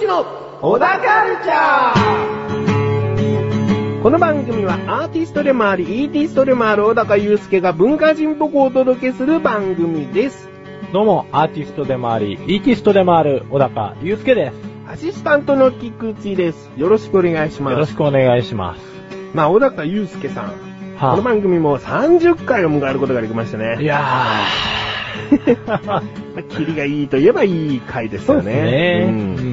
高、菊池の小高カルチャー。この番組はアーティストでもあり、イーティストでもある小高祐介が文化人っぽくお届けする番組です。どうも、アーティストでもあり、イーティストでもある、小高祐介でアシスタントの菊池です。よろしくお願いしす。ます。よろしくお願いします。まあ、小高祐介さん。はこの番組も30回を迎えることができましたね。いやー。まあ、キリがいいといえばいい回ですよね。そうん。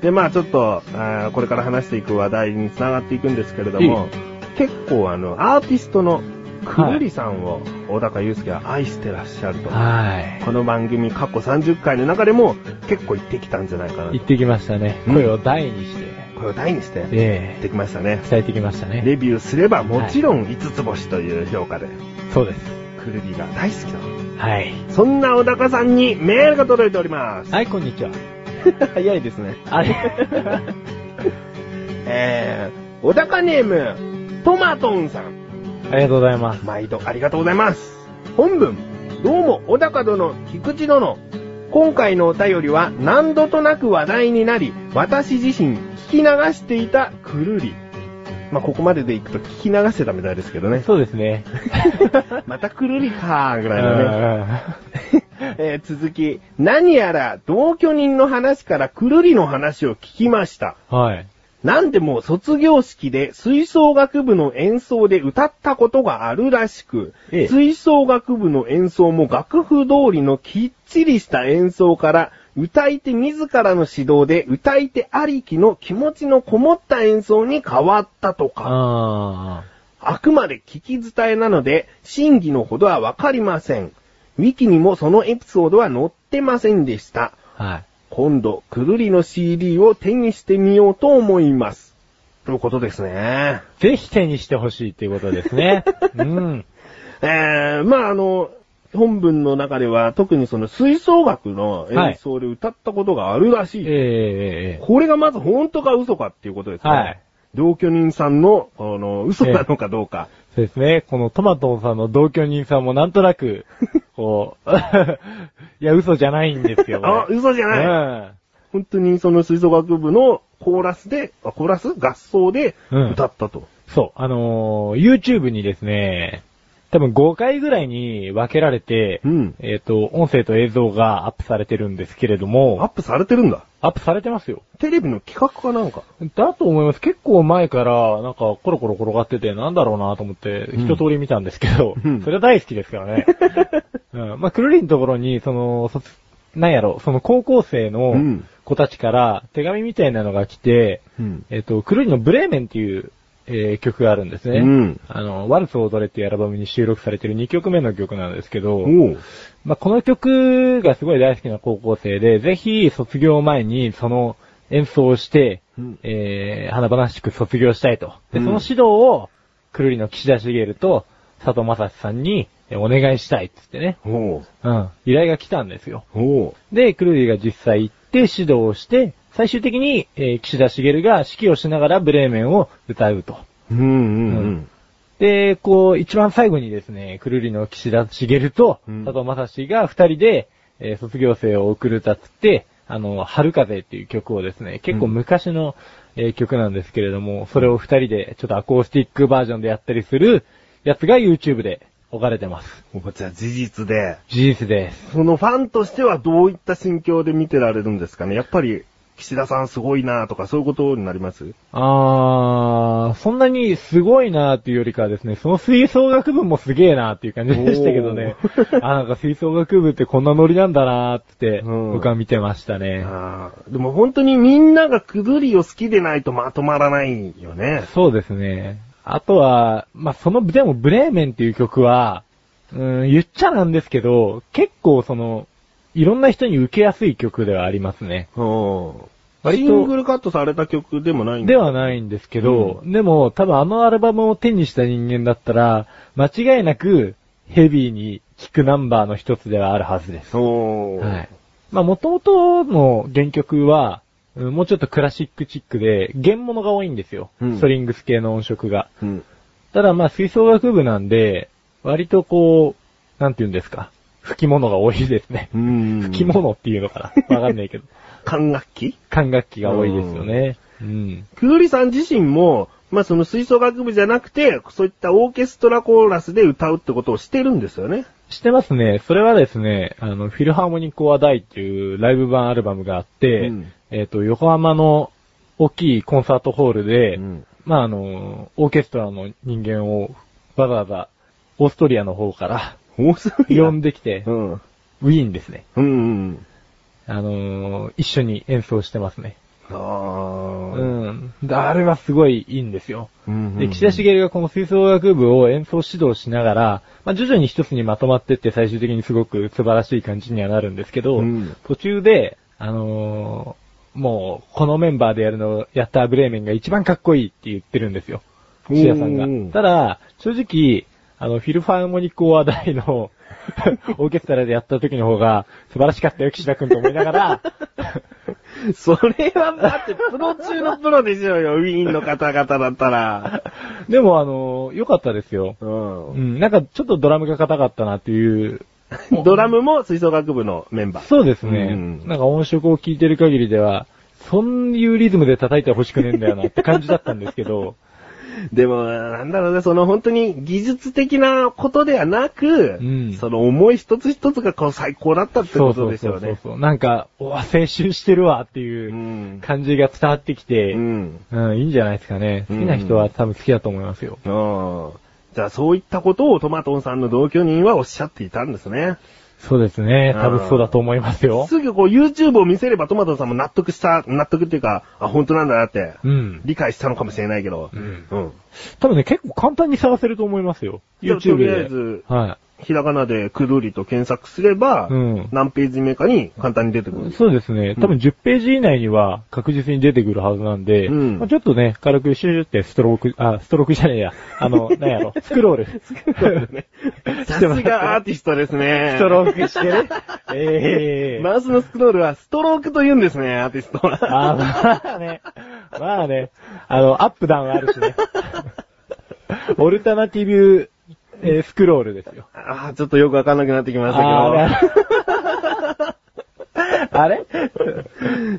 で、まあちょっと、あーこれから話していく話題に繋がっていくんですけれども、結構あの、アーティストのくるりさんを小高祐介は愛してらっしゃると。はい。この番組過去30回の中でも結構言ってきたんじゃないかな行ってきましたね。うん声を大にして、これを大にして言っえてきましたねえ。伝えてきましたね。レビューすればもちろん5つ星という評価で、そうです。くるりが大好きだ。はい。そんな小高さんにメールが届いております。はい、こんにちは。早いですね。あれ えー、小高ネーム、トマトンさん。ありがとうございます。毎度ありがとうございます。本文、どうも小高殿、菊池殿。今回のお便りは何度となく話題になり、私自身聞き流していたくるり。まあ、ここまででいくと聞き流してたみたいですけどね。そうですね。またくるりかーぐらいのね。うんえー続き、何やら同居人の話からくるりの話を聞きました。はい。なんでも卒業式で吹奏楽部の演奏で歌ったことがあるらしく、ええ吹奏楽部の演奏も楽譜通りのきっちりした演奏から、歌い手自らの指導で歌い手ありきの気持ちのこもった演奏に変わったとか。ああくまで聞き伝えなので、真偽のほどはわかりません。ウィキにもそのエピソードは載ってませんでした。あ。はい。今度、くるりの CD を手にしてみようと思います。ということですね。ぜひ手にしてほしいっていうことですね。うん。えー、まああの、本文の中では特にその吹奏楽の演奏で歌ったことがあるらしい。ええええこれがまず本当か嘘かっていうことですね。はい。同居人さんの、この、嘘なのかどうか。そうですね。このトマトンさんの同居人さんもなんとなく、こう、いや、嘘じゃないんですよ。あ、嘘じゃない、うん。本当にその吹奏楽部のコーラスで、あコーラス合奏でうん歌ったと。そう、あのー YouTube にですね、多分5回ぐらいに分けられて、うんえっ、と、音声と映像がアップされてるんですけれどアッも、プされてるんだ。アップされてますよ。テレビの企画かなんか？だと思います。結構前から、なんか、コロコロ転がってて、なんだろうなと思って、うん一通り見たんですけど、うんそれは大好きですからね。うん。まあ、くるりのところに、その、そなんやろ、その高校生のうん子たちから手紙みたいなのが来て、うん。えっ、と、くるりのブレーメンっていう、えー曲があるんですね。うんあの、ワルツを踊れっていうアルバムに収録されてる2曲目の曲なんですけど。まあ、この曲がすごい大好きな高校生で、ぜひ卒業前にその演奏をして、うんえー、華々しく卒業したいと。で、うんその指導を、くるりの岸田茂と佐藤正史さんにえお願いしたいっつってね。おう。うん。依頼が来たんですよ。で、くるりが実際行って指導をして、最終的に、えー岸田茂が指揮をしながらブレーメンを歌うと。うんうんうん。で、こう、一番最後にですね、くるりの岸田茂とうん佐藤正史が二人で、えー卒業生を送る歌っつって、あの、春風っていう曲をですね、結構昔の、えー曲なんですけれども、それを二人でちょっとアコースティックバージョンでやったりするやつが YouTube で置かれてます。おじゃあ事実で、事実です。そのファンとしてはどういった心境で見てられるんですかね？やっぱり、岸田さんすごいなとかそういうことになります？あー、そんなにすごいなーっていうよりかはですね、その吹奏楽部もすげーなーっていう感じでしたけどね。あ、なんか吹奏楽部ってこんなノリなんだなーって、うん僕は見てましたね。あーでも本当にみんながくずりを好きでないとまとまらないよね。そうですね。あとは、まあ、その、でもブレーメンっていう曲は、うん、言っちゃなんですけど、結構その、いろんな人に受けやすい曲ではありますね。うん。割とシングルカットされた曲でもないんではないんですけど、でも多分あのアルバムを手にした人間だったら、間違いなくヘビーに聴くナンバーの一つではあるはずです。そう。はい。まあ元々の原曲は、うんもうちょっとクラシックチックで、弦物が多いんですよ。うんストリングス系の音色が。うん。ただまあ吹奏楽部なんで、割とこう、なんて言うんですか。吹き物が多いですね。うん。吹き物っていうのかなわかんないけど。管楽器？管楽器が多いですよね。うん。くるりさん自身も、まあその吹奏楽部じゃなくて、そういったオーケストラコーラスで歌うってことをしてるんですよね。してますね。それはですね、あの、フィルハーモニック・オア・ダイっていうライブ版アルバムがあって、うんえっ、と、横浜の大きいコンサートホールで、うんまあ、あの、オーケストラの人間をわざわざオーストリアの方からおすごいな呼んできて、うん。ウィーンですね。うんうん。あのー一緒に演奏してますね。あうあ。ん。であれはすごいいいんですよ。うんで、岸田茂がこの吹奏楽部を演奏指導しながら、まあ、徐々に一つにまとまってって最終的にすごく素晴らしい感じにはなるんですけど、うん途中で、あのーもう、このメンバーでやるの、やったブレーメンが一番かっこいいって言ってるんですよ。岸田さんうんが。ただ、正直、あの、フィルファーモニックオアダイの オーケストラでやった時の方が素晴らしかったよ、岸田くんと思いながら、それはだってプロ中のプロでしょうよ、ウィーンの方々だったら。でもあのー良かったですよ。う。うんん、なんかちょっとドラムが硬かったなっていう ドラムも吹奏楽部のメンバー。そうですね。うんなんか音色を聞いてる限りでは、そういうリズムで叩いてほしくねえんだよなって感じだったんですけど、でも、なんだろうね、その本当に技術的なことではなく、うんその思い一つ一つがこう最高だったってことですよね。そうそうそうそう。なんか、おわ、青春してるわってう。いうん感じが伝わってきて、ううん、ん。いいんじゃないですかね。好きな人は多分好きだと思いますよ。うん。じゃあそういったことをトマトンさんの同居人はおっしゃっていたんですね。そうですね。多分そうだと思いますよ。すぐこう YouTube を見せればトマトンさんも納得した、納得っていうか、あ、本当なんだなって、うん。理解したのかもしれないけど。うんうん。多分ね、結構簡単に探せると思いますよ。YouTube で。とりあえずはひらがなでくるりと検索すれば、うん何ページ目かに簡単に出てくるい。。そうですね。多分10ページ以内には確実に出てくるはずなんで、うんまあちょっとね、軽くシューってストローク、あ、ストロークじゃねえや。あの、なんやろ、スクロール。さすがアーティストですね。ストロークしてね。ええ マウスのスクロールはストロークと言うんですね、アーティストは。あ、まあね。まあね。あの、アップダウンあるしね。オルタナティブ、えースクロールですよ。ああ、ちょっとよくわかんなくなってきましたけど。あ れ？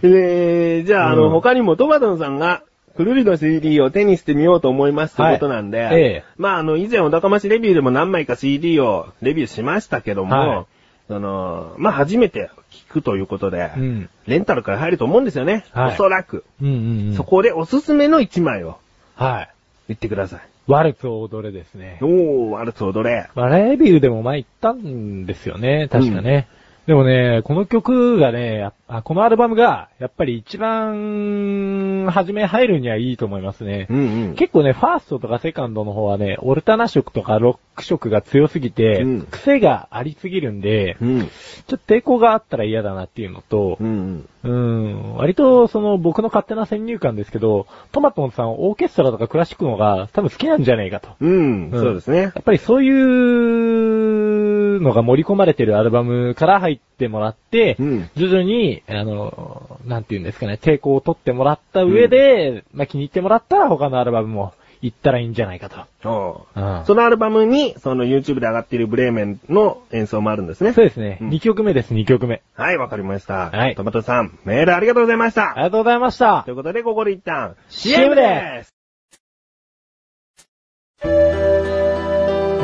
えー、じゃあ、あの、うん他にもトマトンさんが、くるりの CD を手にしてみようと思いますってことなんで、はいええまあ、あの、以前お高ましレビューでも何枚か CD をレビューしましたけども、はいその、まあ、初めて聞くということで、うん。レンタルから入ると思うんですよね。はいおそらく。うんうんうん。そこでおすすめの1枚をはい。言ってください。ワルツを踊れですね。おー、ワルツ踊れ。まあ、レビューでも前言ったんですよね、確かね。でもね、この曲がね、あこのアルバムが、やっぱり一番、初め入るにはいいと思いますね。うんうん。結構ね、ファーストとかセカンドの方はね、オルタナ色とかロック色が強すぎて、うん癖がありすぎるんで、うん。ちょっと抵抗があったら嫌だなっていうのとう、んうん、割とその僕の勝手な先入観ですけど、トマトンさんオーケストラとかクラシックのが多分好きなんじゃねえかと。うん。うん。そうですね。やっぱりそういうのが盛り込まれてるアルバムから入ってもらって、うん徐々に、あの、なんていうんですかね、抵抗を取ってもらった上で、まあ気に入ってもらったら他のアルバムも行ったらいいんじゃないかと。おうんそのアルバムに、その YouTube で上がっているブレーメンの演奏もあるんですね。そうですね。うん2曲目です、2曲目。はい、わかりました。はいトマトさん、メールありがとうございました。ありがとうございましたとい。うことで、ここで一旦、CM です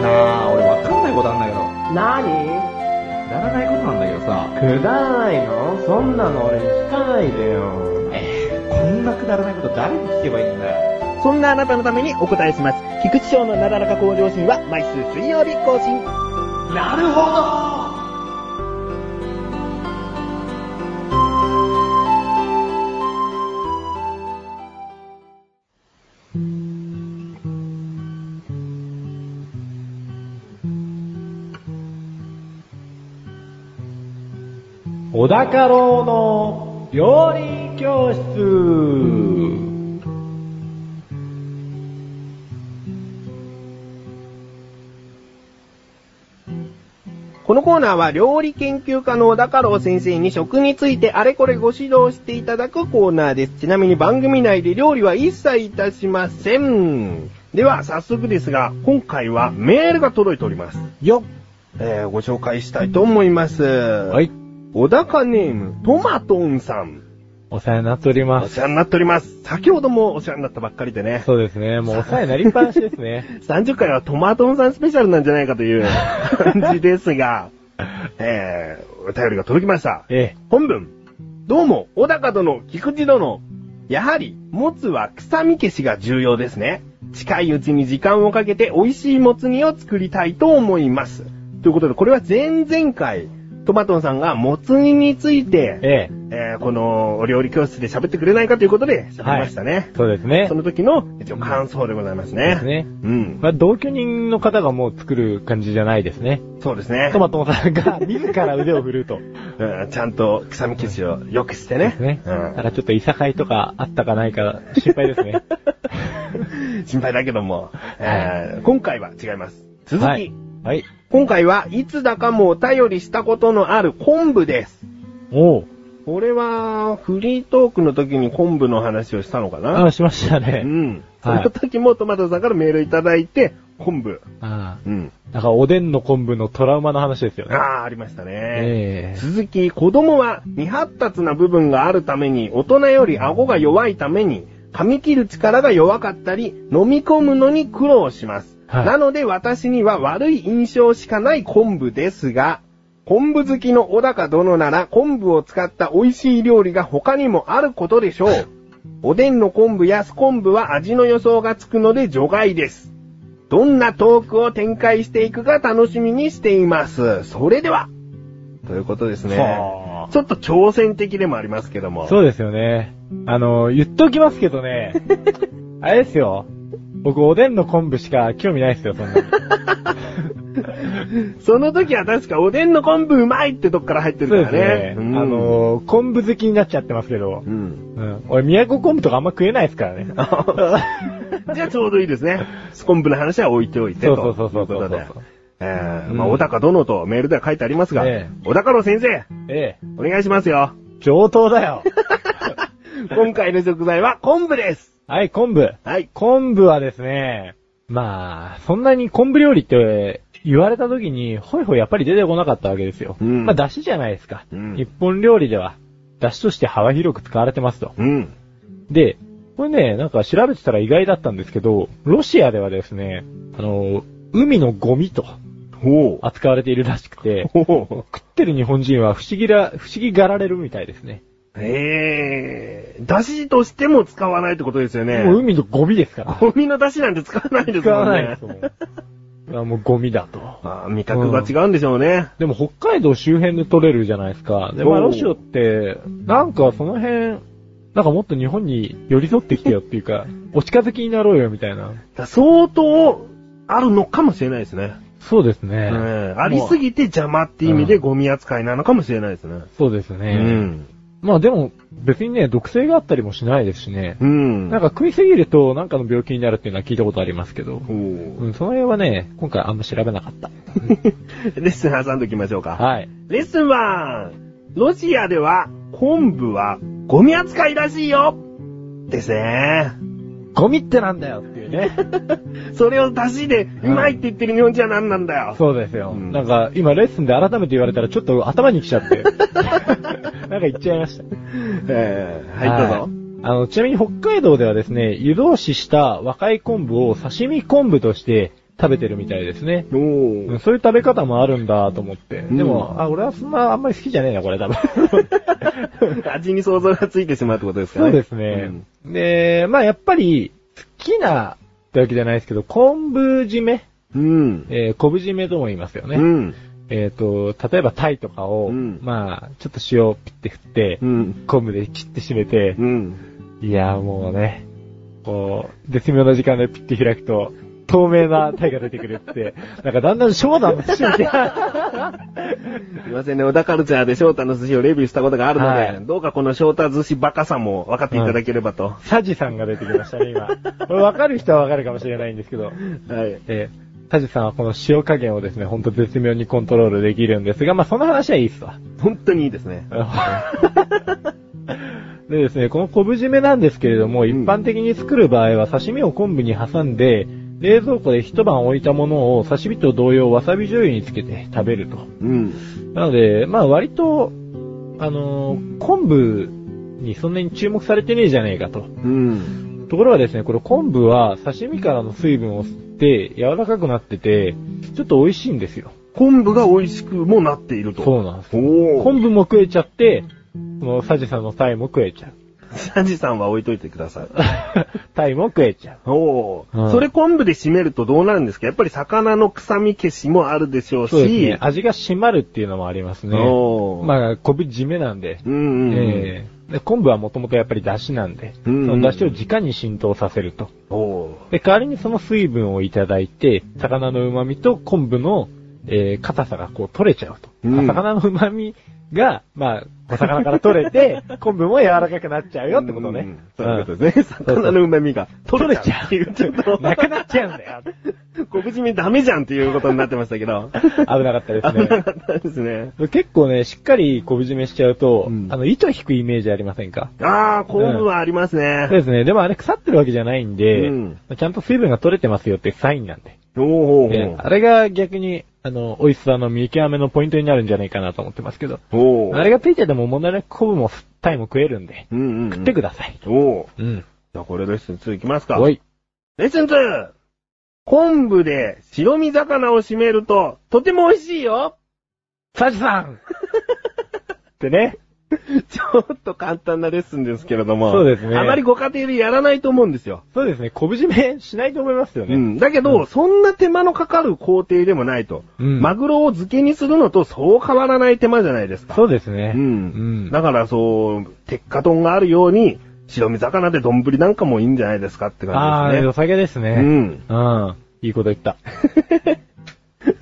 なあ、俺わかんないことあんだけど。なにくだらないことなんだけどさ。くだらないの？そんなの俺に聞かないでよ。えー、こんなくだらないこと誰に聞けばいいんだよ。そんなあなたのためにお答えします。菊池賞のなだらか向上心は毎週水曜日更新。なるほど小高郎の料理教室コーナーは料理研究家の小田太郎先生に食についてあれこれご指導していただくコーナーです。ちなみに番組内で料理は一切いたしません。では、早速ですが、今回はメールが届いております。よえー、ご紹介したいと思います。は。はい小高ネーム、トマトンさん。お世話になっておりおます。世話になっております。先ほどもお世話になったばっかりでね。そうですね。もうお世話になりっぱなしですね。30回はトマトンさんスペシャルなんじゃないかという感じですが、えー、お便りが届きました。え本文。どうも、小高殿、菊池殿。やはり、もつは臭み消しが重要ですね。近いうちに時間をかけて美味しいもつ煮を作りたいと思います。ということで、これは前々回、トマトンさんがもつ煮についえ。て、ええ。えーこのお料理教室で喋ってくれないかということで喋りましたね。そうですねそ。の時の一応感想でございますね。ですね。うん。まあ、同居人の方がもう作る感じじゃないですね。そうですね。トマトさんが自ら腕を振るうと。うんちゃんと臭み消しを良くしてね。ね。うだからちょっといさかいとかあったかないか心配ですね。ん 心配だけども、えー今回は違います。続き、はい。はい。今回はいつだかもお便りしたことのある昆布です。おう。これは、フリートークの時に昆布の話をしたのかな？あ、しましたうね。ん。そはいの時もトマトさんからメールいただいて、昆布。あうん。あ。だからおでんの昆布のトラウマの話ですよね。ああ、ありましたね。ええ続き、子供は未発達な部分があるために、大人より顎が弱いために、噛み切る力が弱かったり、飲み込むのに苦労します。はいなので私には悪い印象しかない昆布ですが、昆布好きの小高殿なら昆布を使った美味しい料理が他にもあることでしょう。おでんの昆布や酢昆布は味の予想がつくので除外です。どんなトークを展開していくか楽しみにしています。それでは。ということですね。はあちょっと挑戦的でもありますけども。そうですよね。あの、言っておきますけどね。あれですよ。僕、おでんの昆布しか興味ないですよ、そんなに。その時は確かおでんの昆布うまいってとこから入ってるそうからね。ですね。あうん、の、昆布好きになっちゃってますけどう。ん。うん。俺、宮古昆布とかあんま食えないですからね。じゃあちょうどいいですね。スコンブの話は置いておいてと。そうそうそうそうそういことで。えー、うんまあ、小高殿とメールでは書いてありますが、ええ小高の先生、ええ。お願いしますよ。上等だよ。今回の食材は昆布です。はい、昆布。はい。昆布はですね、まあ、そんなに昆布料理って言われた時に、ほいほいやっぱり出てこなかったわけですよ。うんまあ、出汁じゃないですか。うん日本料理では、出汁として幅広く使われてますと。うん。で、これね、なんか調べてたら意外だったんですけど、ロシアではですね、あの、海のゴミと。扱われているらしくて。食ってる日本人は不思議ら、不思議がられるみたいですね。ええー、出汁としても使わないってことですよね。もう海のゴミですから。ゴミの出汁なんて使わないです使もんね。わないですもん。あもうゴミだと。あー味覚が違うんでしょうね。でも北海道周辺で取れるじゃないですか。で、まあロシアって、なんかその辺、なんかもっと日本に寄り添ってきてよっていうか、お近づきになろうよみたいな。相当あるのかもしれないですね。そうですね。ええありすぎて邪魔って意味でゴミ扱いなのかもしれないですね。そうですうね。ん。まあでも、別にね、毒性があったりもしないですしね。うん。なんか食いすぎるとなんかの病気になるっていうのは聞いたことありますけど。おうん、その辺はね、今回あんま調べなかった。ー レッスン挟んどきましょうか。はい。レッスン 1! ロシアでは昆布はゴミ扱いらしいよですね。ゴミってなんだよっていうね。それを出汁でうまいって言ってる日本人は何なんだよ。そうですよ。うんなんか、今レッスンで改めて言われたらちょっと頭に来ちゃって。なんか言っちゃいました。ええはい、どうぞ。あの、ちなみに北海道ではですね、湯通しした若い昆布を刺身昆布として食べてるみたいですね。おー。そういう食べ方もあるんだと思って。んでも、あ、俺はそんなあんまり好きじゃねえな、これ多分。味に想像がついてしまうってことですかね。そうですね。で、まあやっぱり、好きなってわけじゃないですけど、昆布締め、うん。えー、昆布締めとも言いますよね。うん。えっ、と、例えばタイとかを、うんまあ、ちょっと塩ピッて振って、うん。昆布で切って締めて、うん。いや、もうね、こう、絶妙な時間でピッて開くと、透明なタイが出てくるって、なんかだんだん翔太の寿司みたいな。すいませんね、小田カルチャーで翔太の寿司をレビューしたことがあるので、はいどうかこの翔太寿司バカさも分かっていただければと。サジさんが出てきましたね、今。これ分かる人は分かるかもしれないんですけど。はい。えータジさんはこの塩加減をですね、ほんと絶妙にコントロールできるんですが、まあその話はいいっすわ。本当にいいですね。でですね、この昆布締めなんですけれども、ん一般的に作る場合は刺身を昆布に挟んで、冷蔵庫で一晩置いたものを刺身と同様わさび醤油につけて食べると。うん。なので、まあ割と、あのー昆布にそんなに注目されてねえじゃねえかと。うん。ところがですね、これ昆布は刺身からの水分を吸って柔らかくなってて、ちょっと美味しいんですよ。昆布が美味しくもなっていると。そうなんです。昆布も食えちゃって、このサジさんのタイも食えちゃう。サジさんは置いといてください。タイも食えちゃう。おー、うんそれ昆布で締めるとどうなるんですか？やっぱり魚の臭み消しもあるでしょうし。そうですね。味が締まるっていうのもありますね。おーまあ、昆布締めなんで。うんうんうん。ええで昆布はもともとやっぱり出汁なんで、うんうんその出汁を直に浸透させると。おーで、代わりにその水分をいただいて、魚の旨味と昆布の、えー硬さがこう取れちゃうと。うん魚の旨味が、まあ、お魚から取れて、昆布も柔らかくなっちゃうよってことね。うんうんそういうことですね。魚の旨味が取れちゃうっていう、ちょっと、なくなっちゃうんだよ。昆布締めダメじゃんっていうことになってましたけど。危なかったです危なね。かったですね。結構ね、しっかり昆布締めしちゃうと、うんあの、糸引くイメージありませんか？あー、昆布はありますそうね。ですね。でもあれ腐ってるわけじゃないんで、うんちゃんと水分が取れてますよってサインなんで。おーであれが逆に、あの、美味しさの見極めのポイントになるんじゃないかなと思ってますけど。おーあれがついてても問題なく昆布もタイも食えるんで、うんうんうん。食ってください。おーうん。じゃあこれレッスン2いきますか。おい。レッスン 2! 昆布で白身魚を締めると、とても美味しいよサジさん ってね。ちょっと簡単なレッスンですけれども。そうですねあまりご家庭でやらないと思うんですよ。そうですね。昆布締めしないと思いますよね。うん。だけど、そんな手間のかかる工程でもないと。うんマグロを漬けにするのとそう変わらない手間じゃないですか。そうですね。うん。うんだからそう、鉄火丼があるように、白身魚で丼なんかもいいんじゃないですかってああ、感じですね。良さげですね。うん。うん。いいこと言った。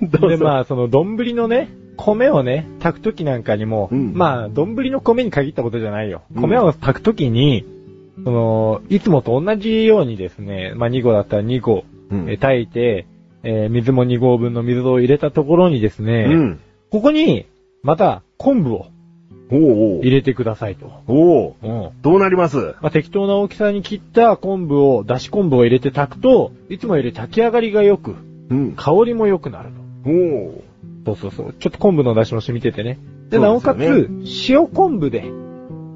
どうで、ぞ。まあ、その、丼のね、米をね、炊くときなんかにも、うんまあ、丼の米に限ったことじゃないよ。うん米を炊くときに、その、いつもと同じようにですね、まあ2合だったら2合、うんえー炊いて、えー水も2合分の水を入れたところにですね、うん。ここに、また、昆布をおうおう入れてくださいと。おううん。どうなります？まあ、適当な大きさに切った昆布を、だし昆布を入れて炊くと、いつもより炊き上がりが良く、うん。香りも良くなると。おうそうそうそう。ちょっと昆布の出しも染みててね。で、なおかつ、塩昆布で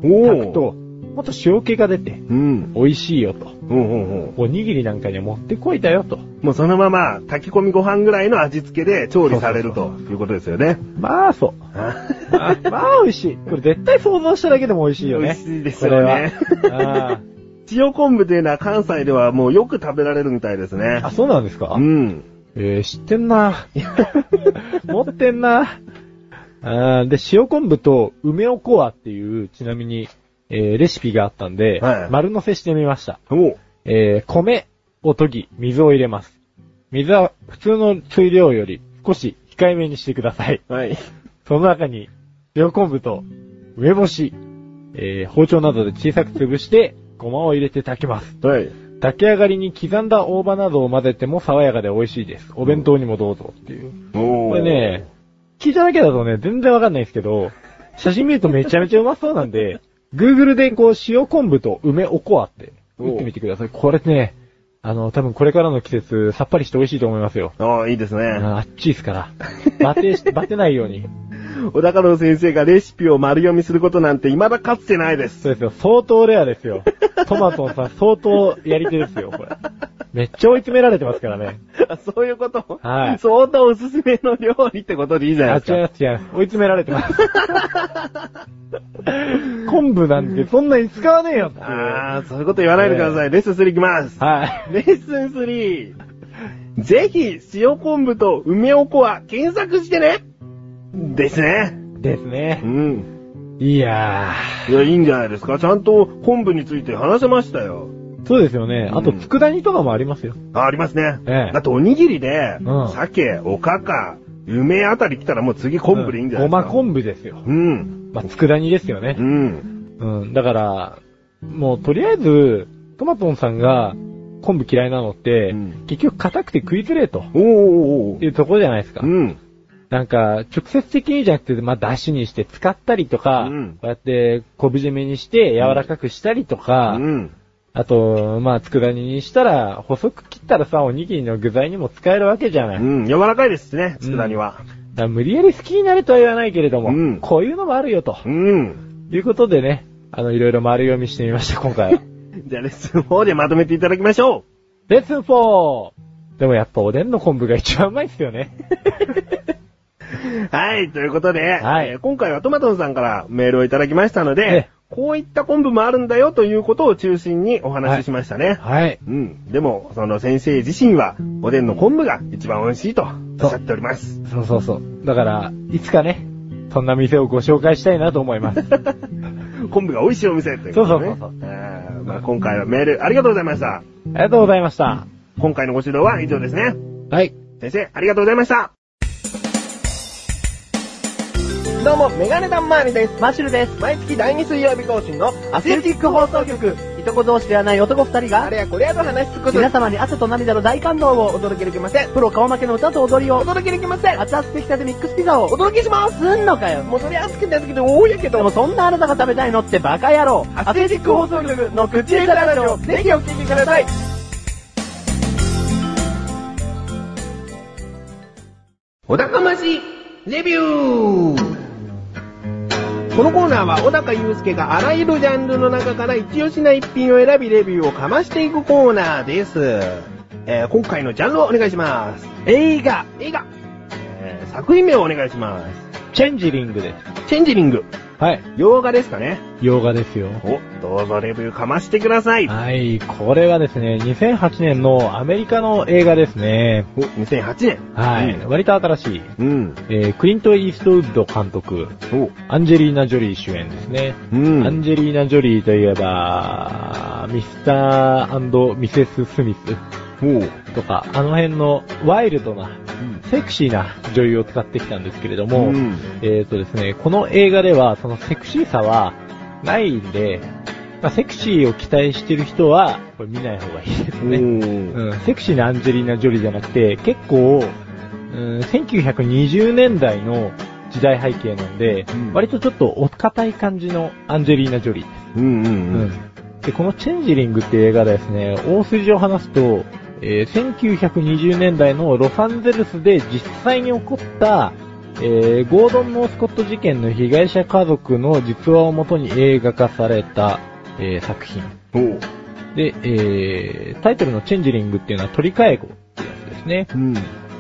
炊くと、もっと塩気が出て、うん。美味しいよと。おうおうおうおにぎりなんかにはもってこいだよと。もうそのまま炊き込みご飯ぐらいの味付けで調理されるということですよね。まあ、そう。あまあ、美味しい。これ絶対想像しただけでも美味しいよね。美味しいですよね 塩昆布っていうのは関西ではもうよく食べられるみたいですねー。あ、そうなんですか？うん。えー、知ってんな 持ってんなあーで、塩昆布と梅おこわっていう、ちなみに、えーレシピがあったんで、はい丸乗せしてみました。えー米を研ぎ、水を入れます。水は普通の水量より少し控えめにしてください。はい。その中に、塩昆布と梅干し、えー包丁などで小さく潰して、ごまを入れて炊きます。はい。炊き上がりに刻んだ大葉などを混ぜても爽やかで美味しいです。お弁当にもどうぞっていう。これね、聞いただけだとね、全然わかんないんですけど、写真見るとめちゃめちゃうまそうなんで、Google でこう塩昆布と梅おこわって打ってみてください。これね、あの、多分これからの季節、さっぱりして美味しいと思いますよ。ああ、いいですね。ああっちいですから。バテし、バテないように。小高郎先生がレシピを丸読みすることなんて未だかつてないです。そうですよ。相当レアですよ。トマトさん相当やり手ですよ、これ。めっちゃ追い詰められてますからね。あ そういうこと？はい相当おすすめの料理ってことでいいじゃないあ、ですか。違います、違います。追い詰められてます。昆布なんてそんなに使わねえよって。ああ、そういうこと言わないでください。レッスン3いきます。はい。レッスン3。ぜひ、塩昆布と梅おこわ検索してねですね。ですうね。ん。いやいや、いいんじゃないですか。ちゃんと昆布について話せましたよ。ー。そうですよね。あと、うん佃煮とかもありますよ。あ、ありますね。ええだっておにぎりで、うん鮭、おかか、梅あたり来たらもう次昆布でいいんじゃないですか。ごま昆布ですよ。うん。まあ、佃煮ですよねう。ん。うん。だから、もうとりあえず、トマトンさんが、昆布嫌いなのって、うん結局硬くて食いづれえと。おーおーいうところじゃないですか。うん。なんか、直接的にじゃなくて、まあ、出汁にして使ったりとか、うんこうやって昆布締めにして柔らかくしたりとか、うん。あと、まあ、佃煮にしたら、細く切ったらさ、おにぎりの具材にも使えるわけじゃない。うん。柔らかいですしね、佃煮は。だから無理やり好きになれとは言わないけれども、うんこういうのもあるよと。うん。いうことでね、あの、いろいろ丸読みしてみました、今回は。じゃあレッスン4でまとめていただきましょレッスン 4! でもやっぱおでんの昆布が一番うまいっすよね。う。はい、ということで、はいえー今回はトマトンさんからメールをいただきましたのえで、こういった昆布もあるんだよということを中心にお話ししましたね。はい。うん。でも、その先生自身は、おでんの昆布が一番美味しいとおっしゃっております。そうそうそう。だから、いつかね、そんな店をご紹介したいなと思います。昆布が美味しいお店ということで、ね。そうそうそうあーまあ、今回はメールありがとうございました。ありがとうございました。今回のご指導は以上ですね。はい。先生、ありがとうございました。どうも、メガネタンマーニです。マッシュルです。毎月第2水曜日更新のアスレチック放送局。いとこ同士ではない男二人が、あれやこれやと話し尽くす。皆様に汗と涙の大感動をお届けできません。プロ顔負けの歌と踊りをお、届けできません。熱々できたてミックスピザを、お届けします。すんのかよ。もうそれ熱くて熱くて多いやけどでも、そんなあなたが食べたいのってバカ野郎。アスレチック放送局の口下手ラジオ、ぜひお聞きください。小高ましレビューこのコーナーは小高祐介があらゆるジャンルの中から一押しな一品を選びレビューをかましていくコーナーです。えー今回のジャンルをお願いします。映画、映画、えー作品名をお願いします。チェンジリングです。チェンジリング、はい。洋画ですかね。洋画ですよ。お、どうぞレビューかましてください。はい。これはですね、2008年のアメリカの映画ですね。お、2008年。はい。割と新しい。うん。えー、クリント・イーストウッド監督、お、アンジェリーナ・ジョリー主演ですね。うん。アンジェリーナ・ジョリーといえば、ミスターミセス・スミスおとか、あの辺のワイルドな、セクシーな女優を使ってきたんですけれども、うんえっ、とですね、この映画ではそのセクシーさはないんで、まあ、セクシーを期待してる人は、これ見ない方がいいですね。うん。うん、セクシーなアンジェリーナ・ジョリーじゃなくて、結構、うん、1920年代の時代背景なんで、うん割とちょっとお堅い感じのアンジェリーナ・ジョリーです。うんうんう。うんんで、このチェンジリングっていう映画ですね、大筋を話すと、えー1920年代のロサンゼルスで実際に起こった、えーゴードン・ノースコット事件の被害者家族の実話をもとに映画化された、えー作品。おで、えータイトルのチェンジリングっていうのは取り替え子ってやつですね。うん。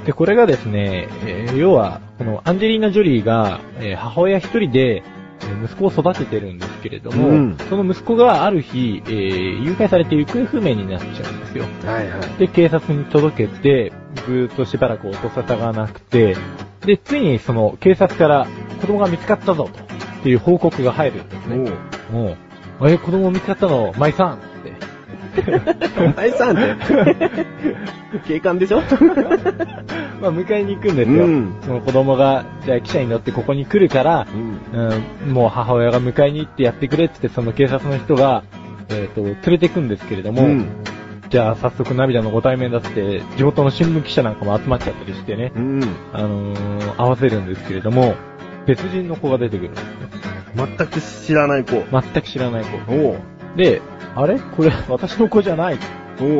で、これがですね、えー要は、このアンジェリーナ・ジョリーが、えー母親一人で、えー息子を育ててるんですけれども、うんその息子がある日、えー誘拐されて行方不明になっちゃうんですよ。はいはい。で、警察に届けて、ずーっとしばらく音沙汰がなくて、で、ついにその警察から子供が見つかったぞと、っていう報告が入るんですね。もう、え、子供見つかったの、舞さんって。お前さんって。警官でしょ？まあ、迎えに行くんですよ。うんその子供が、じゃあ汽車に乗ってここに来るから、うん。うん、もう母親が迎えに行ってやってくれって言って、その警察の人が、えっ、と、連れて行くんですけれども、うん。じゃあ早速涙のご対面だって、地元の新聞記者なんかも集まっちゃったりしてね、うん。あのー合わせるんですけれども、別人の子が出てくるんですね。全く知らない子。全く知らない子。で、あれ？これ私の子じゃない。おう。う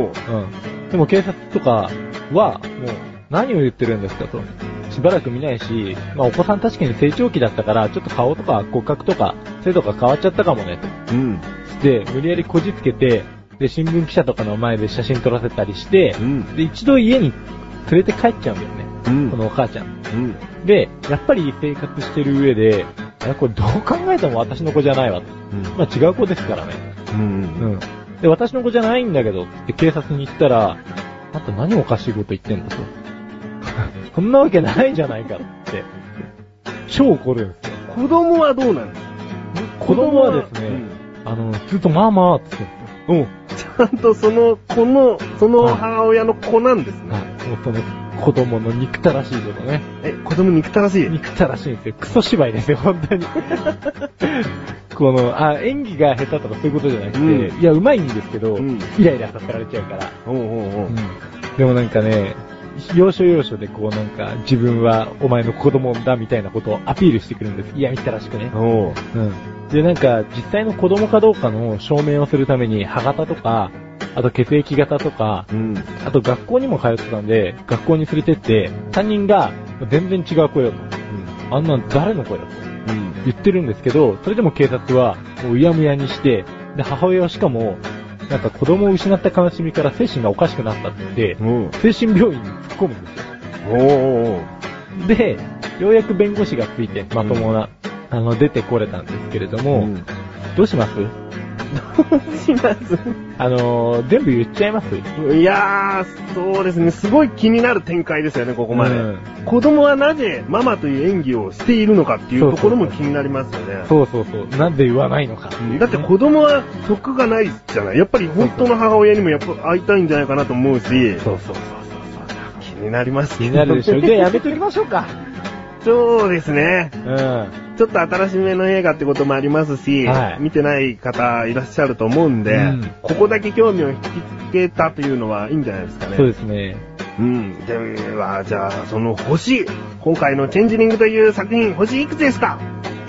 ん。でも警察とかは、もう、何を言ってるんですかと。しばらく見ないし、まあお子さん確かに成長期だったから、ちょっと顔とか骨格とか、そういうとか変わっちゃったかもね、と。うん。で、無理やりこじつけて、で、新聞記者とかの前で写真撮らせたりしてう、ん。で、一度家に連れて帰っちゃうんだよね。うんこのお母ちゃん。うん。で、やっぱり生活してる上で、え、これどう考えても私の子じゃないわと。まあ違う子ですからね。うん。うん。で、私の子じゃないんだけど、って警察に言ったら、あんた何おかしいこと言ってんだと。そんなわけないじゃないかって。超怒るんですよ。子供はどうなの子供はですね、あの、ずっとママって言ってうん。ちゃんとその子の、その母親の子なんですね。はい。もうその、子供の憎たらしいことね。え、子供憎たらしい？憎たらしいんですよ。クソ芝居ですよ、本当に。この、あ、演技が下手とかそういうことじゃなくて、うんいや、うまいんですけど、うんイライラさせられちゃうから。おうおうおうでもなんかね、要所要所でこうなんか、自分はお前の子供だみたいなことをアピールしてくるんです。いや、見たらしくね。おううん。で、なんか、実際の子供かどうかの証明をするために、歯型とか、あと血液型とか、うん。あと学校にも通ってたんで、学校に連れてって、担任が全然違う声だと。あんなん誰の声だとうん。言ってるんですけど、それでも警察は、もううやむやにして、で、母親はしかも、なんか子供を失った悲しみから精神がおかしくなったって言って、うん。精神病院に突っ込むんですよ。おで、ようやく弁護士がついて、まともな、あの、出てこれたんですけれども、んどうします？します？あのー、全部言っちゃいます？いやー、そうですね。すごい気になる展開ですよね、ここまで。うん子供はなぜママという演技をしているのかっていうところも気になりますよね。そうそうそう。なんで言わないのか。だって子供は得がないじゃない。やっぱり本当の母親にもやっぱ会いたいんじゃないかなと思うし、そうそうそうそう気になります気になるでしょ。じゃあやめときましょうか。そうですね。うん。ちょっと新しめの映画ってこともありますし、はい見てない方いらっしゃると思うんで、うんここだけ興味を引きつけたというのはいいんじゃないですかね。そうですね。うん。では、じゃあ、その星、今回のチェンジリングという作品、星いくつですか？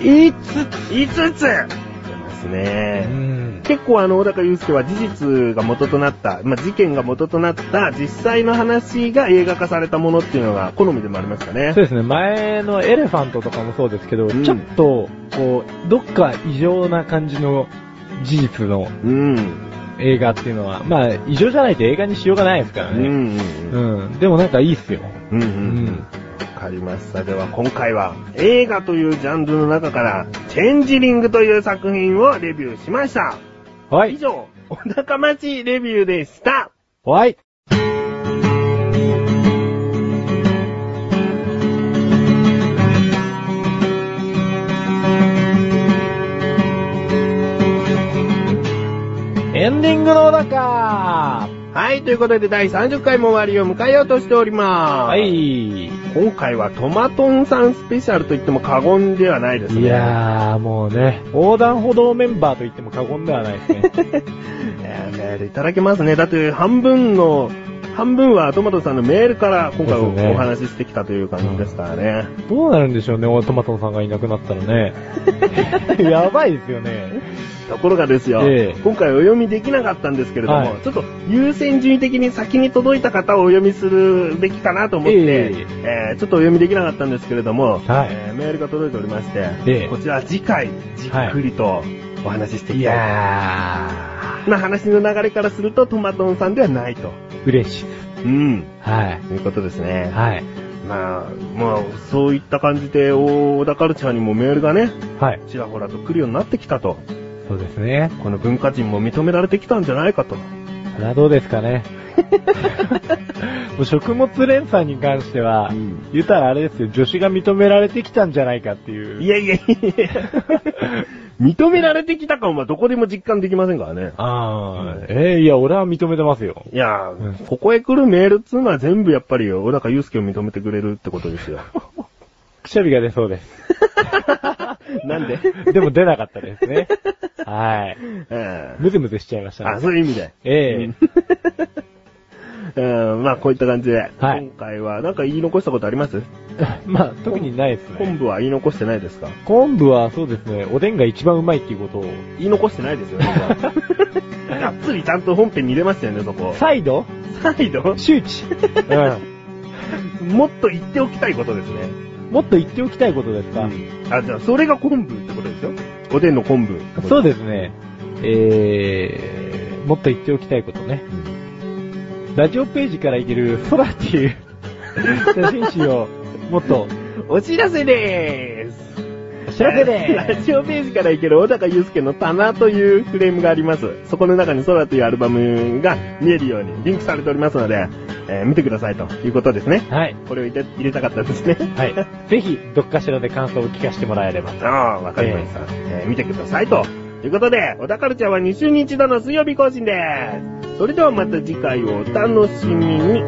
いつ ?5 つ出ますうね。ん。結構あの、小高祐介は事実が元となった、まあ、事件が元となった実際の話が映画化されたものっていうのが好みでもありますかね。そうですね。前のエレファントとかもそうですけど、うんちょっと、こう、どっか異常な感じの事実のうん。映画っていうのは、まあ、異常じゃないと映画にしようがないですからね。うん。うん。でもなんかいいっすよ。うん。う。うんん。わかりました。では今回は映画というジャンルの中から、チェンジリングという作品をレビューしました。はい。以上、お高町レビューでした。はい。エンディングの中はい、ということで第30回も終わりを迎えようとしております。はい。今回はトマトンさんスペシャルと言っても過言ではないですね。いやー、もうね、横断歩道メンバーと言っても過言ではないですね。えーメールいただけますね。だって半分の、半分はトマトさんのメールから今回お話ししてきたという感じですからね。どうなるんでしょうね、トマトンさんがいなくなったらね。やばいですよね。ところがですよ、ええ今回お読みできなかったんですけれども、はいちょっと優先順位的に先に届いた方をお読みするべきかなと思って、ええーちょっとお読みできなかったんですけれども、はいえーメールが届いておりまして、ええこちら次回じっくりとお話ししていいきたい。やな話の流れからするとトマトンさんではないと。ー、嬉しい。うん。はい。ということですね。はい。まあ、まあ、そういった感じで、大田カルチャーにもメールがね、はい。ちらほらと来るようになってきたと。そうですね。この文化人も認められてきたんじゃないかと。それはどうですかね。もう食物連鎖に関しては、うん言ったらあれですよ、女子が認められてきたんじゃないかっていう。いやいやいや認められてきた感はどこでも実感できませんからね。ああ、えーいや、俺は認めてますよ。いや、うんここへ来るメールっつうのは全部やっぱり小高祐介を認めてくれるってことですよ。くしゃみが出そうです。なんで？でも出なかったですね。はい。えムズムズしちゃいましたえあ、ね。そういう意味で。えうん、まあこういった感じで、はい今回はなんか言い残したことあります？え まあ、特にないです昆ね。布は言い残してないですか？昆布はそうですね、おでんが一番うまいっていうことを。言い残してないですよね。がっつりちゃんと本編見れましたよね、そこ。再度再度周知。うもっと言っておきたいことですね。ん。もっと言っておきたいことですか、あ、じゃあ、それが昆布ってことですよ。おでんの昆布。そうですね。えー、もっと言っておきたいことね。ラジオページからいける空っていう 写真集をもっとお知らせでーす。お知らせで ラジオページからいける小高祐介の棚というフレームがあります。そこの中に空というアルバムが見えるようにリンクされておりますので、えー見てくださいということですね。はい。これを入れ入れたかったんですね。はい。ぜひ、どっかしらで感想を聞かせてもらえれば。ああ、わかりました。えー見てくださいと。ということで、小田カルチャーは2週に一度の水曜日更新です。それではまた次回をお楽しみに。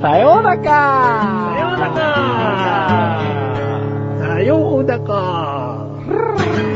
さようだかさようだかさようだか